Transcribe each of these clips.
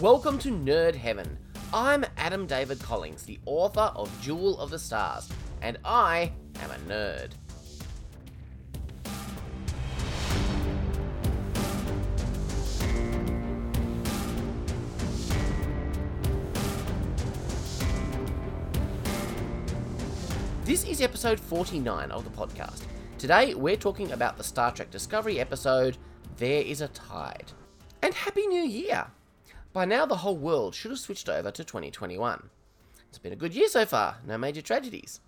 Welcome to Nerd Heaven. I'm Adam David Collins, the author of Jewel of the Stars, and I am a nerd. This is episode 49 of the podcast. Today we're talking about the Star Trek Discovery episode, There is a Tide. And Happy New Year! By now, the whole world should have switched over to 2021. It's been a good year so far, no major tragedies.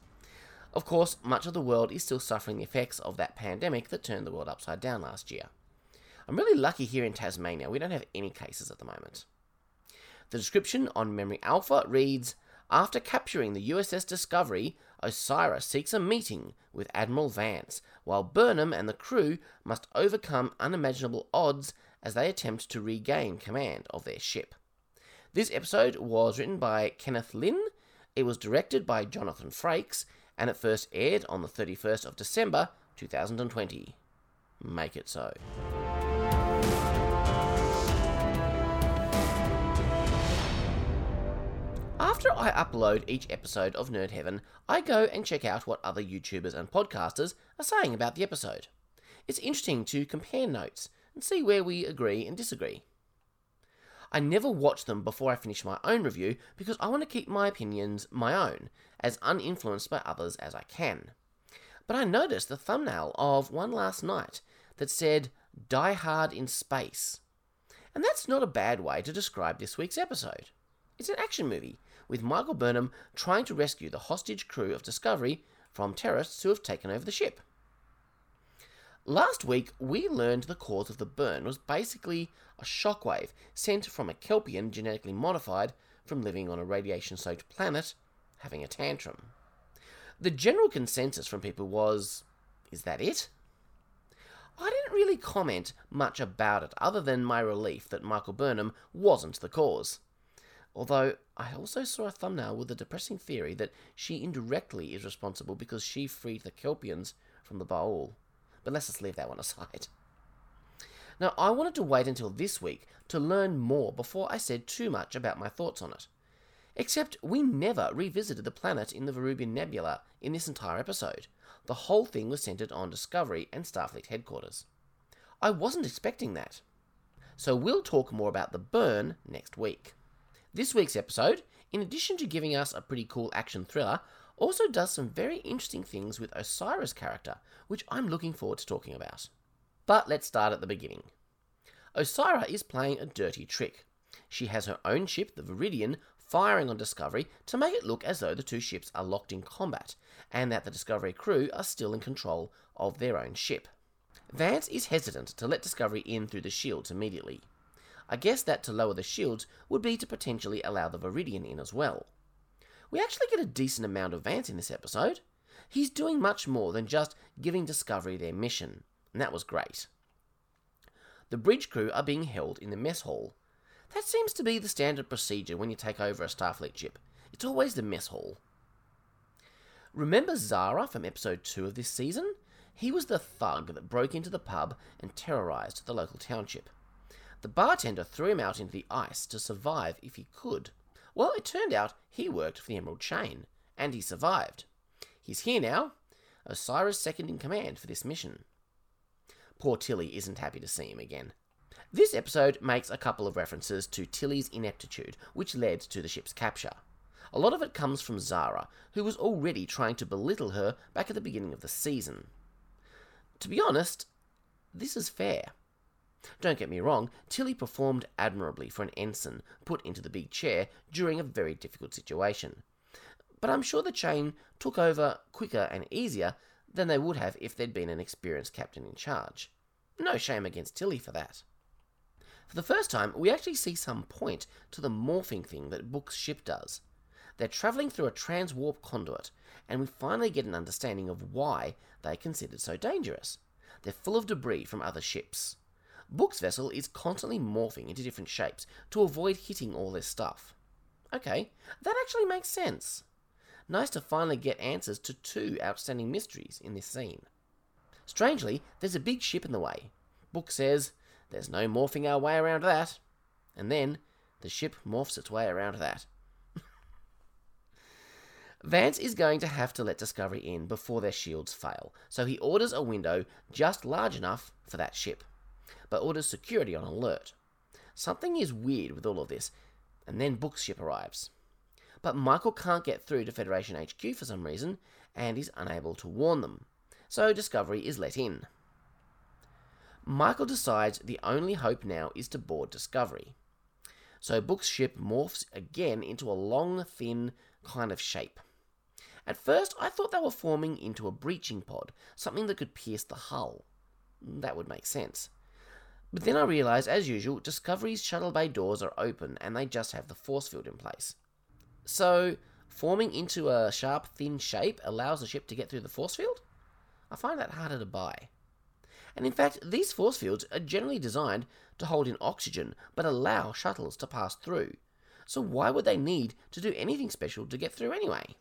Of course, much of the world is still suffering the effects of that pandemic that turned the world upside down last year. I'm really lucky here in Tasmania, we don't have any cases at the moment. The description on Memory Alpha reads After capturing the USS Discovery, Osyraa seeks a meeting with Admiral Vance, while Burnham and the crew must overcome unimaginable odds as they attempt to regain command of their ship. This episode was written by Kenneth Lin, it was directed by Jonathan Frakes, and it first aired on the 31st of December 2020. Make it so. After I upload each episode of Nerd Heaven, I go and check out what other YouTubers and podcasters are saying about the episode. It's interesting to compare notes and see where we agree and disagree. I never watch them before I finish my own review because I want to keep my opinions my own, as uninfluenced by others as I can. But I noticed the thumbnail of one last night that said Die Hard in Space. And that's not a bad way to describe this week's episode. It's an action movie with Michael Burnham trying to rescue the hostage crew of Discovery from terrorists who have taken over the ship. Last week, we learned the cause of the burn was basically a shockwave sent from a Kelpian genetically modified from living on a radiation soaked planet having a tantrum. The general consensus from people was is that it? I didn't really comment much about it other than my relief that Michael Burnham wasn't the cause. Although I also saw a thumbnail with the depressing theory that she indirectly is responsible because she freed the Kelpians from the Ba'ul. But let's just leave that one aside. Now, I wanted to wait until this week to learn more before I said too much about my thoughts on it. Except we never revisited the planet in the Verubin Nebula in this entire episode. The whole thing was centered on Discovery and Starfleet headquarters. I wasn't expecting that. So we'll talk more about the burn next week. This week's episode, in addition to giving us a pretty cool action thriller, also does some very interesting things with Osyraa's character, which I'm looking forward to talking about. But let's start at the beginning. Osyraa is playing a dirty trick. She has her own ship, the Viridian, firing on Discovery to make it look as though the two ships are locked in combat, and that the Discovery crew are still in control of their own ship. Vance is hesitant to let Discovery in through the shields immediately. I guess that to lower the shields would be to potentially allow the Viridian in as well. We actually get a decent amount of Vance in this episode. He's doing much more than just giving Discovery their mission, and that was great. The bridge crew are being held in the mess hall. That seems to be the standard procedure when you take over a Starfleet ship. It's always the mess hall. Remember Zara from episode 2 of this season? He was the thug that broke into the pub and terrorized the local township. The bartender threw him out into the ice to survive if he could. Well, it turned out he worked for the Emerald Chain, and he survived. He's here now, Osyraa's second in command for this mission. Poor Tilly isn't happy to see him again. This episode makes a couple of references to Tilly's ineptitude, which led to the ship's capture. A lot of it comes from Zara, who was already trying to belittle her back at the beginning of the season. To be honest, this is fair. Don't get me wrong, Tilly performed admirably for an ensign put into the big chair during a very difficult situation. But I'm sure the chain took over quicker and easier than they would have if there'd been an experienced captain in charge. No shame against Tilly for that. For the first time, we actually see some point to the morphing thing that Book's ship does. They're travelling through a transwarp conduit, and we finally get an understanding of why they are considered so dangerous. They're full of debris from other ships. Book's vessel is constantly morphing into different shapes to avoid hitting all this stuff. Okay, that actually makes sense. Nice to finally get answers to two outstanding mysteries in this scene. Strangely, there's a big ship in the way. Book says, There's no morphing our way around that. And then, the ship morphs its way around that. Vance is going to have to let Discovery in before their shields fail, so he orders a window just large enough for that ship, but orders security on alert. Something is weird with all of this, and then Book's ship arrives. But Michael can't get through to Federation HQ for some reason, and is unable to warn them, so Discovery is let in. Michael decides the only hope now is to board Discovery. So Book's ship morphs again into a long, thin kind of shape. At first, I thought they were forming into a breaching pod, something that could pierce the hull. That would make sense. But then I realised, as usual, Discovery's shuttle bay doors are open and they just have the force field in place. So, forming into a sharp, thin shape allows the ship to get through the force field? I find that harder to buy. And in fact, these force fields are generally designed to hold in oxygen but allow shuttles to pass through. So why would they need to do anything special to get through anyway?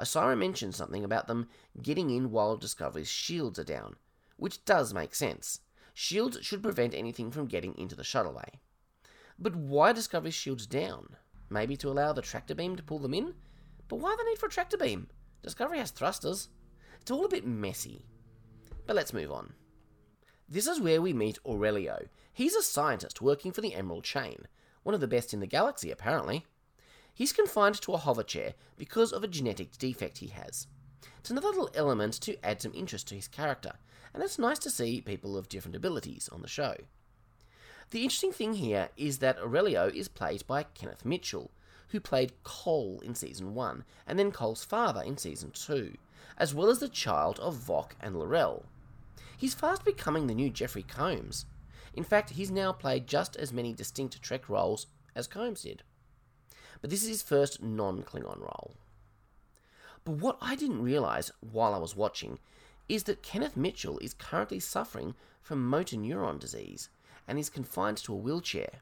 Osyraa mentioned something about them getting in while Discovery's shields are down, which does make sense. Shields should prevent anything from getting into the shuttle bay. But why Discovery's shields down? Maybe to allow the tractor beam to pull them in? But why the need for a tractor beam? Discovery has thrusters. It's all a bit messy. But let's move on. This is where we meet Aurelio. He's a scientist working for the Emerald Chain, one of the best in the galaxy, apparently. He's confined to a hover chair because of a genetic defect he has. It's another little element to add some interest to his character, and it's nice to see people of different abilities on the show. The interesting thing here is that Aurelio is played by Kenneth Mitchell, who played Cole in season 1, and then Cole's father in season 2, as well as the child of Voq and L'Rell. He's fast becoming the new Jeffrey Combs. In fact, he's now played just as many distinct Trek roles as Combs did but this is his first non Klingon role. But what I didn't realise while I was watching is that Kenneth Mitchell is currently suffering from motor neuron disease and is confined to a wheelchair.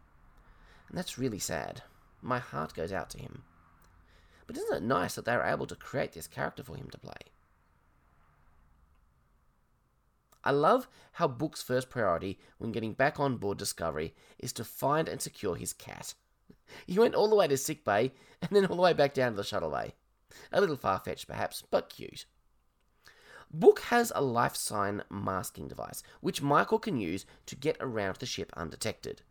And that's really sad. My heart goes out to him. But isn't it nice that they were able to create this character for him to play? I love how Book's first priority when getting back on board Discovery is to find and secure his cat. He went all the way to sick bay and then all the way back down to the shuttle bay. A little far fetched, perhaps, but cute. Book has a life sign masking device, which Michael can use to get around the ship undetected.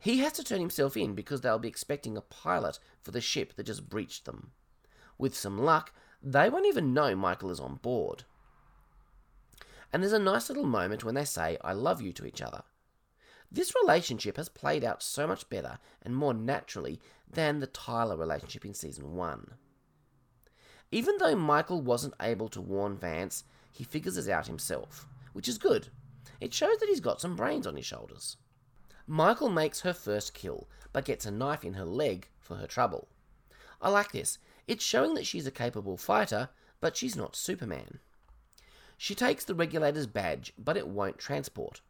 He has to turn himself in because they'll be expecting a pilot for the ship that just breached them. With some luck, they won't even know Michael is on board. And there's a nice little moment when they say, I love you to each other. This relationship has played out so much better and more naturally than the Tyler relationship in season 1. Even though Michael wasn't able to warn Vance, he figures it out himself, which is good. It shows that he's got some brains on his shoulders. Michael makes her first kill, but gets a knife in her leg for her trouble. I like this. It's showing that she's a capable fighter, but she's not Superman. She takes the regulator's badge, but it won't transport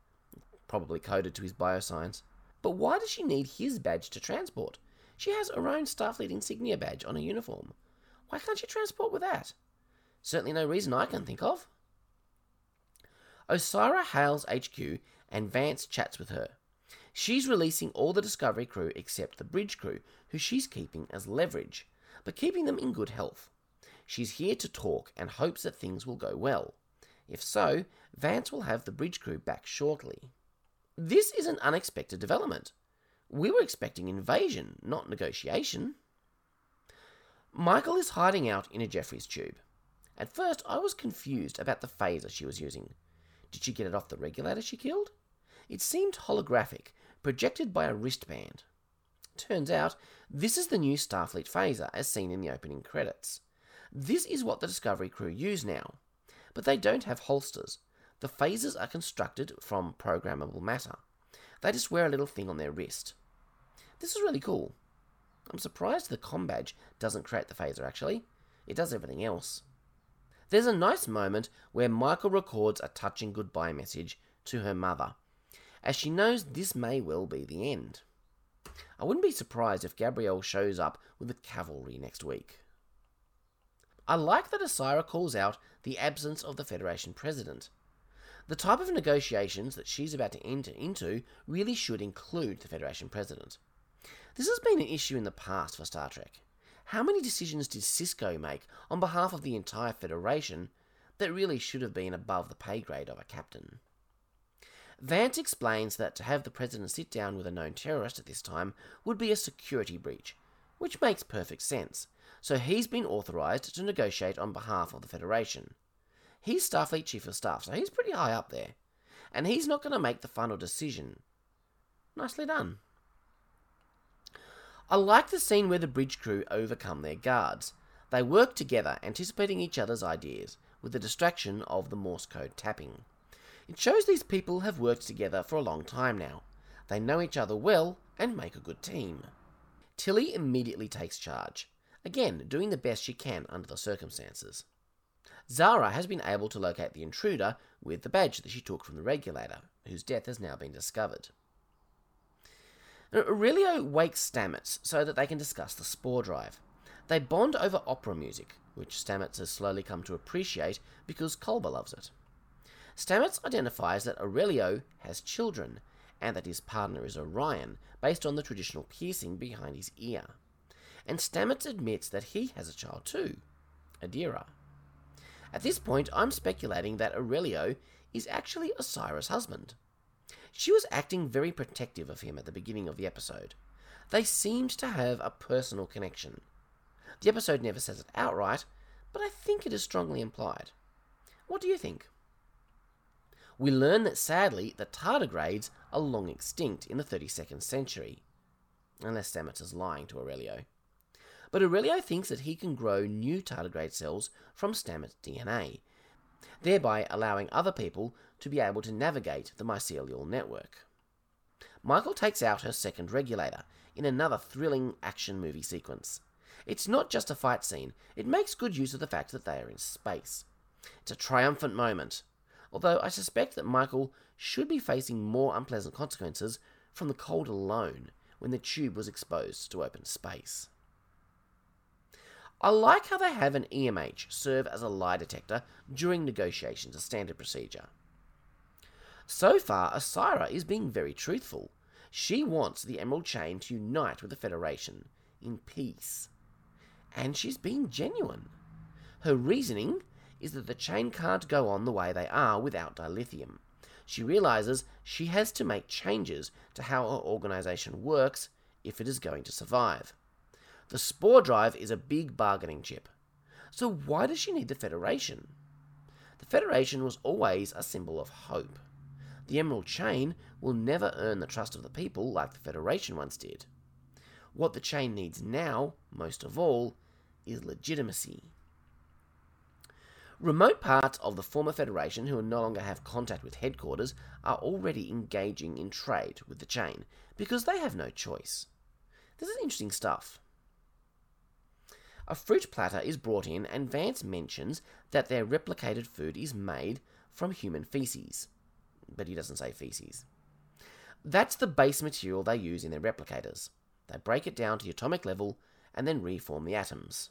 probably coded to his biosigns. But why does she need his badge to transport? She has her own Starfleet insignia badge on her uniform. Why can't you transport with that? Certainly no reason I can think of. Osyraa hails HQ and Vance chats with her. She's releasing all the Discovery crew except the bridge crew, who she's keeping as leverage, but keeping them in good health. She's here to talk and hopes that things will go well. If so, Vance will have the bridge crew back shortly. This is an unexpected development. We were expecting invasion, not negotiation. Michael is hiding out in a Jefferies tube. At first, I was confused about the phaser she was using. Did she get it off the regulator she killed? It seemed holographic, projected by a wristband. Turns out, this is the new Starfleet phaser as seen in the opening credits. This is what the Discovery crew use now. But they don't have holsters, the phasers are constructed from programmable matter. They just wear a little thing on their wrist. This is really cool. I'm surprised the com badge doesn't create the phaser actually. It does everything else. There's a nice moment where Michael records a touching goodbye message to her mother, as she knows this may well be the end. I wouldn't be surprised if Gabrielle shows up with the cavalry next week. I like that Osyraa calls out the absence of the Federation president. The type of negotiations that she's about to enter into really should include the Federation president. This has been an issue in the past for Star Trek. How many decisions did Sisko make on behalf of the entire Federation that really should have been above the pay grade of a captain? Vance explains that to have the president sit down with a known terrorist at this time would be a security breach, which makes perfect sense, so he's been authorized to negotiate on behalf of the Federation. He's Starfleet Chief of Staff, so he's pretty high up there, and he's not going to make the final decision. Nicely done. I like the scene where the bridge crew overcome their guards. They work together, anticipating each other's ideas, with the distraction of the Morse code tapping. It shows these people have worked together for a long time now. They know each other well and make a good team. Tilly immediately takes charge, again doing the best she can under the circumstances. Zara has been able to locate the intruder with the badge that she took from the regulator, whose death has now been discovered. Aurelio wakes Stamets so that they can discuss the spore drive. They bond over opera music, which Stamets has slowly come to appreciate because Culber loves it. Stamets identifies that Aurelio has children, and that his partner is Orion, based on the traditional piercing behind his ear. And Stamets admits that he has a child too, Adira. At this point, I'm speculating that Aurelio is actually Osyraa's husband. She was acting very protective of him at the beginning of the episode. They seemed to have a personal connection. The episode never says it outright, but I think it is strongly implied. What do you think? we learn that sadly the tardigrades are long extinct in the 32nd century. Unless Stamets is lying to Aurelio. But Aurelio thinks that he can grow new tardigrade cells from Stamets' DNA, thereby allowing other people to be able to navigate the mycelial network. Michael takes out her second regulator in another thrilling action movie sequence. It's not just a fight scene, it makes good use of the fact that they are in space. It's a triumphant moment, although I suspect that Michael should be facing more unpleasant consequences from the cold alone when the tube was exposed to open space. I like how they have an EMH serve as a lie detector during negotiations, a standard procedure. So far, Osyraa is being very truthful. She wants the Emerald Chain to unite with the Federation in peace. And she's being genuine. Her reasoning is that the chain can't go on the way they are without dilithium. She realizes she has to make changes to how her organization works if it is going to survive. The spore drive is a big bargaining chip. So why does she need the Federation? The Federation was always a symbol of hope. The Emerald Chain will never earn the trust of the people like the Federation once did. What the chain needs now, most of all, is legitimacy. Remote parts of the former Federation who no longer have contact with headquarters are already engaging in trade with the chain because they have no choice. This is interesting stuff. A fruit platter is brought in, and Vance mentions that their replicated food is made from human feces. But he doesn't say feces. That's the base material they use in their replicators. They break it down to the atomic level and then reform the atoms.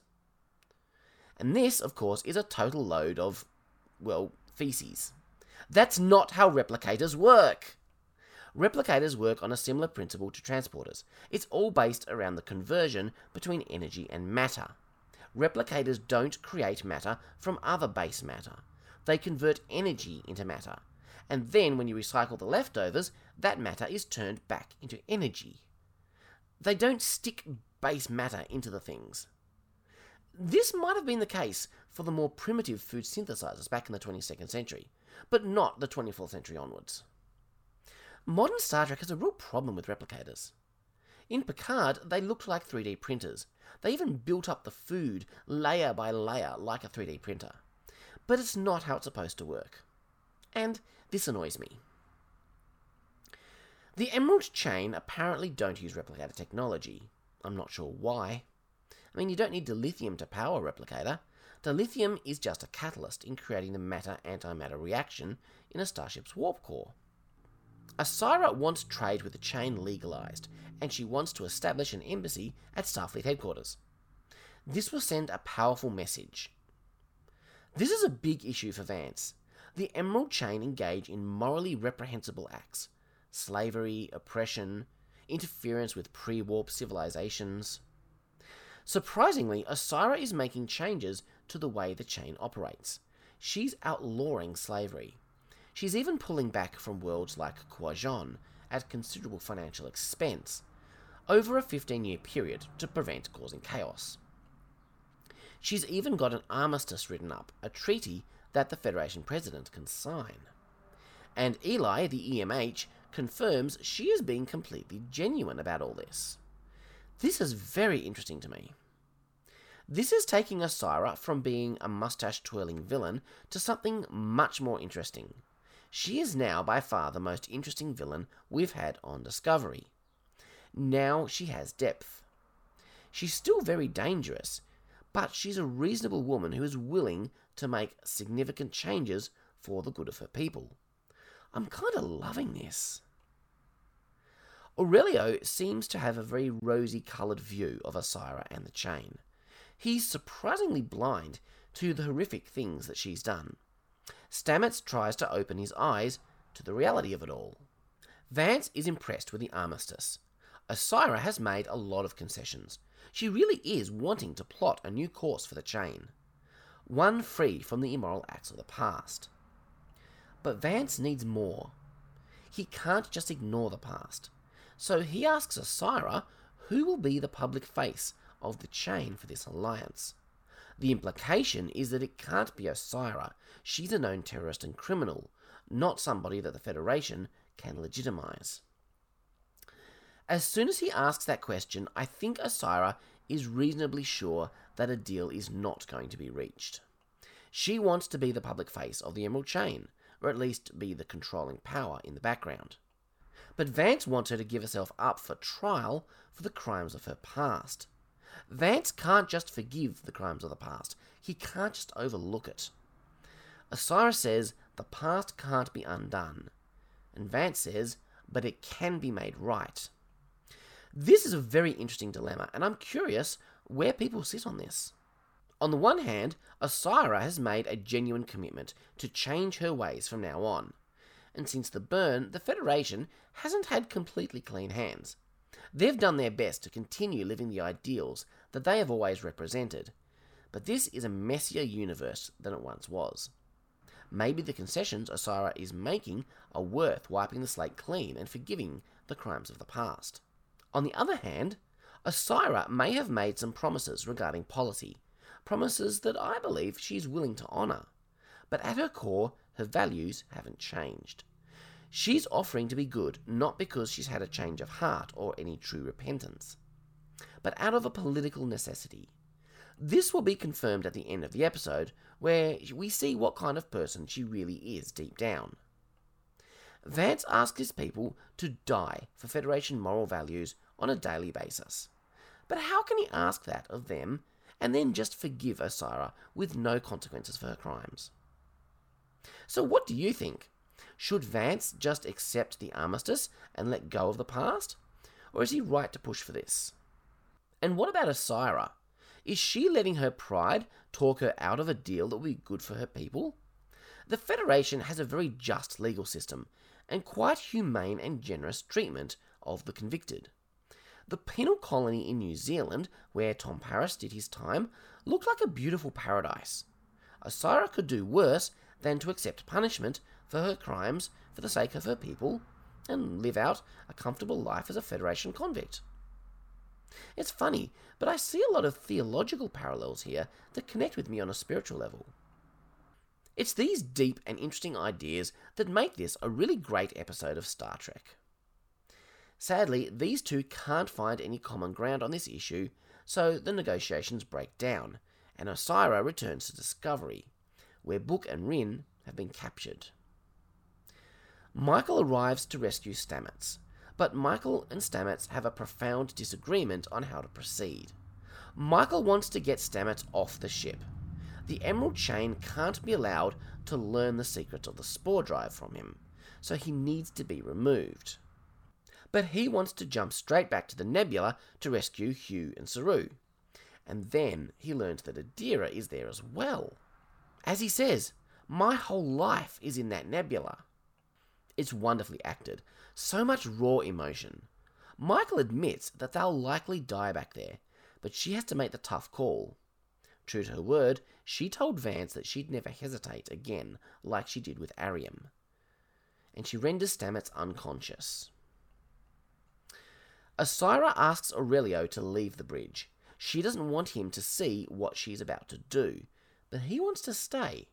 And this, of course, is a total load of, well, feces. That's not how replicators work. Replicators work on a similar principle to transporters. It's all based around the conversion between energy and matter. Replicators don't create matter from other base matter. They convert energy into matter. And then when you recycle the leftovers, that matter is turned back into energy. They don't stick base matter into the things. This might have been the case for the more primitive food synthesizers back in the 22nd century, but not the 24th century onwards. Modern Star Trek has a real problem with replicators. In Picard, they looked like 3D printers. They even built up the food layer by layer like a 3D printer. But it's not how it's supposed to work. And this annoys me. The Emerald Chain apparently don't use replicator technology. I'm not sure why. I mean, you don't need dilithium to power a replicator. Dilithium is just a catalyst in creating the matter-antimatter reaction in a starship's warp core. Osyraa wants trade with the chain legalized, and she wants to establish an embassy at Starfleet headquarters. This will send a powerful message. This is a big issue for Vance. The Emerald Chain engage in morally reprehensible acts slavery, oppression, interference with pre warp civilizations. Surprisingly, Osyraa is making changes to the way the chain operates. She's outlawing slavery. She's even pulling back from worlds like Quajon at considerable financial expense over a 15 year period to prevent causing chaos. She's even got an armistice written up, a treaty that the Federation president can sign. And Eli, the EMH, confirms she is being completely genuine about all this. This is very interesting to me. This is taking Osyraa from being a mustache twirling villain to something much more interesting. She is now by far the most interesting villain we've had on Discovery. Now she has depth. She's still very dangerous, but she's a reasonable woman who is willing to make significant changes for the good of her people. I'm kind of loving this. Aurelio seems to have a very rosy coloured view of Osyraa and the chain. He's surprisingly blind to the horrific things that she's done. Stamets tries to open his eyes to the reality of it all. Vance is impressed with the armistice. Osyraa has made a lot of concessions. She really is wanting to plot a new course for the chain, one free from the immoral acts of the past. But Vance needs more. He can't just ignore the past. So he asks Osyraa who will be the public face of the chain for this alliance. The implication is that it can't be Osyraa. She's a known terrorist and criminal, not somebody that the Federation can legitimize. As soon as he asks that question, I think Osyraa is reasonably sure that a deal is not going to be reached. She wants to be the public face of the Emerald Chain, or at least be the controlling power in the background but Vance wants her to give herself up for trial for the crimes of her past. Vance can't just forgive the crimes of the past, he can't just overlook it. Osyraa says the past can't be undone, and Vance says, but it can be made right. This is a very interesting dilemma, and I'm curious where people sit on this. On the one hand, Osyraa has made a genuine commitment to change her ways from now on and since the burn, the Federation hasn't had completely clean hands. They've done their best to continue living the ideals that they have always represented, but this is a messier universe than it once was. Maybe the concessions Osyraa is making are worth wiping the slate clean and forgiving the crimes of the past. On the other hand, Osyraa may have made some promises regarding policy, promises that I believe she is willing to honour. But at her core, her values haven't changed. She's offering to be good not because she's had a change of heart or any true repentance, but out of a political necessity. This will be confirmed at the end of the episode, where we see what kind of person she really is deep down. Vance asks his people to die for Federation moral values on a daily basis. But how can he ask that of them and then just forgive Osyraa with no consequences for her crimes? So, what do you think? Should Vance just accept the armistice and let go of the past? Or is he right to push for this? And what about Osyraa? Is she letting her pride talk her out of a deal that will be good for her people? The Federation has a very just legal system and quite humane and generous treatment of the convicted. The penal colony in New Zealand, where Tom Paris did his time, looked like a beautiful paradise. Osyraa could do worse than to accept punishment for her crimes for the sake of her people and live out a comfortable life as a Federation convict. It's funny, but I see a lot of theological parallels here that connect with me on a spiritual level. It's these deep and interesting ideas that make this a really great episode of Star Trek. Sadly, these two can't find any common ground on this issue, so the negotiations break down, and Osyraa returns to Discovery, where Book and Ryn have been captured. Michael arrives to rescue Stamets, but Michael and Stamets have a profound disagreement on how to proceed. Michael wants to get Stamets off the ship. The Emerald Chain can't be allowed to learn the secrets of the spore drive from him, so he needs to be removed. But he wants to jump straight back to the Nebula to rescue Hugh and Saru. And then he learns that Adira is there as well. As he says, my whole life is in that nebula. It's wonderfully acted. So much raw emotion. Michael admits that they'll likely die back there, but she has to make the tough call. True to her word, she told Vance that she'd never hesitate again like she did with Airiam. And she renders Stamets unconscious. Osyraa asks Aurelio to leave the bridge. She doesn't want him to see what she's about to do, but he wants to stay.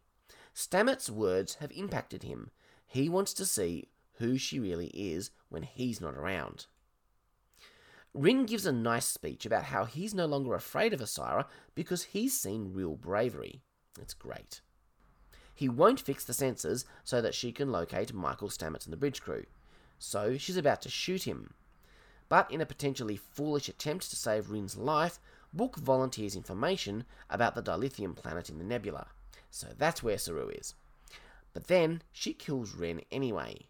Stamets' words have impacted him. He wants to see who she really is when he's not around. Ryn gives a nice speech about how he's no longer afraid of Osyraa because he's seen real bravery. It's great. He won't fix the sensors so that she can locate Michael Stamets and the bridge crew, so she's about to shoot him. But in a potentially foolish attempt to save Ryn's life, Book volunteers information about the dilithium planet in the nebula, so that's where Saru is. But then she kills Ryn anyway,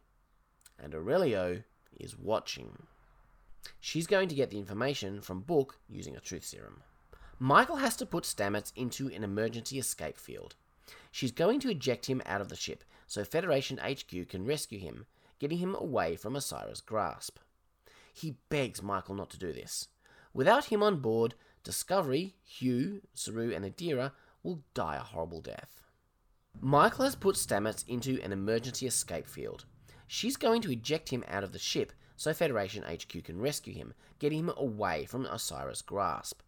and Aurelio is watching. She's going to get the information from Book using a truth serum. Michael has to put Stamets into an emergency escape field. She's going to eject him out of the ship so Federation HQ can rescue him, getting him away from Osyraa's grasp. He begs Michael not to do this. Without him on board, Discovery, Hugh, Saru, and Adira will die a horrible death. Michael has put Stamets into an emergency escape field. She's going to eject him out of the ship so Federation HQ can rescue him, get him away from Osyraa's grasp.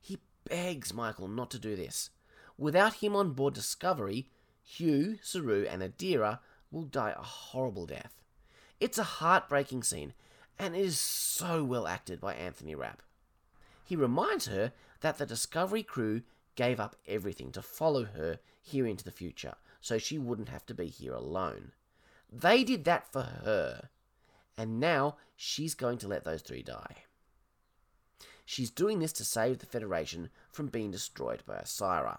He begs Michael not to do this. Without him on board Discovery, Hugh, Saru, and Adira will die a horrible death. It's a heartbreaking scene, and it is so well acted by Anthony Rapp. He reminds her that the Discovery crew gave up everything to follow her here into the future, so she wouldn't have to be here alone. They did that for her, and now she's going to let those three die. She's doing this to save the Federation from being destroyed by Osyraa.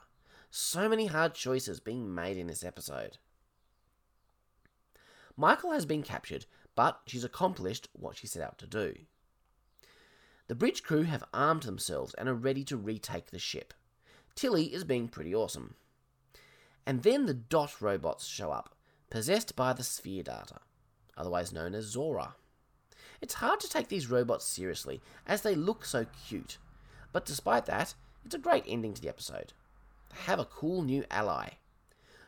So many hard choices being made in this episode. Michael has been captured, but she's accomplished what she set out to do. The bridge crew have armed themselves and are ready to retake the ship. Tilly is being pretty awesome. And then the dot robots show up, possessed by the sphere data, otherwise known as Zora. It's hard to take these robots seriously, as they look so cute, but despite that, it's a great ending to the episode. They have a cool new ally.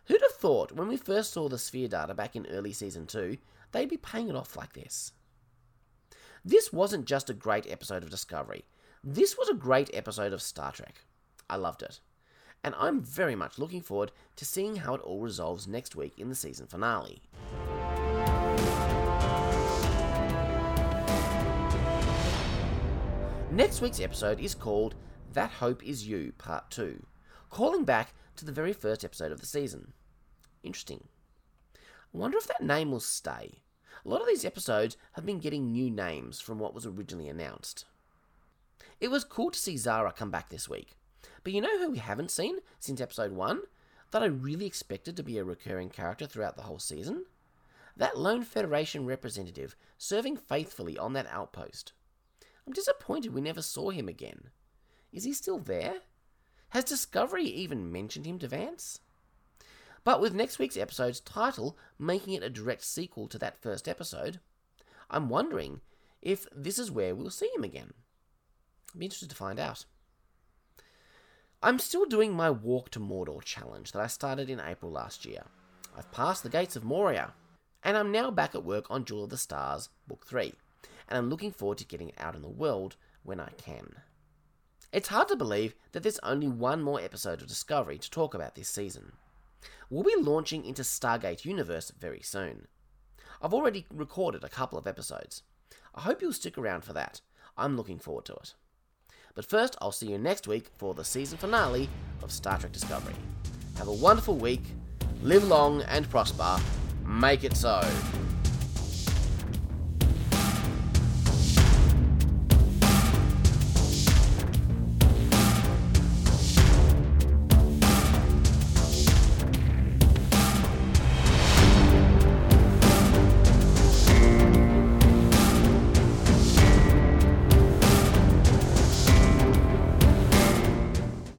Who'd have thought when we first saw the sphere data back in early season 2, they'd be paying it off like this? This wasn't just a great episode of Discovery, this was a great episode of Star Trek. I loved it. And I'm very much looking forward to seeing how it all resolves next week in the season finale. Next week's episode is called That Hope Is You, Part 2, calling back to the very first episode of the season. Interesting. I wonder if that name will stay. A lot of these episodes have been getting new names from what was originally announced. It was cool to see Zara come back this week. But you know who we haven't seen since episode 1? That I really expected to be a recurring character throughout the whole season? That lone Federation representative serving faithfully on that outpost. I'm disappointed we never saw him again. Is he still there? Has Discovery even mentioned him to Vance? But with next week's episode's title making it a direct sequel to that first episode, I'm wondering if this is where we'll see him again. I'd be interested to find out. I'm still doing my Walk to Mordor challenge that I started in April last year. I've passed the gates of Moria, and I'm now back at work on Jewel of the Stars, Book 3 and I'm looking forward to getting it out in the world when I can. It's hard to believe that there's only one more episode of Discovery to talk about this season. We'll be launching into Stargate Universe very soon. I've already recorded a couple of episodes. I hope you'll stick around for that. I'm looking forward to it. But first, I'll see you next week for the season finale of Star Trek Discovery. Have a wonderful week, live long and prosper, make it so.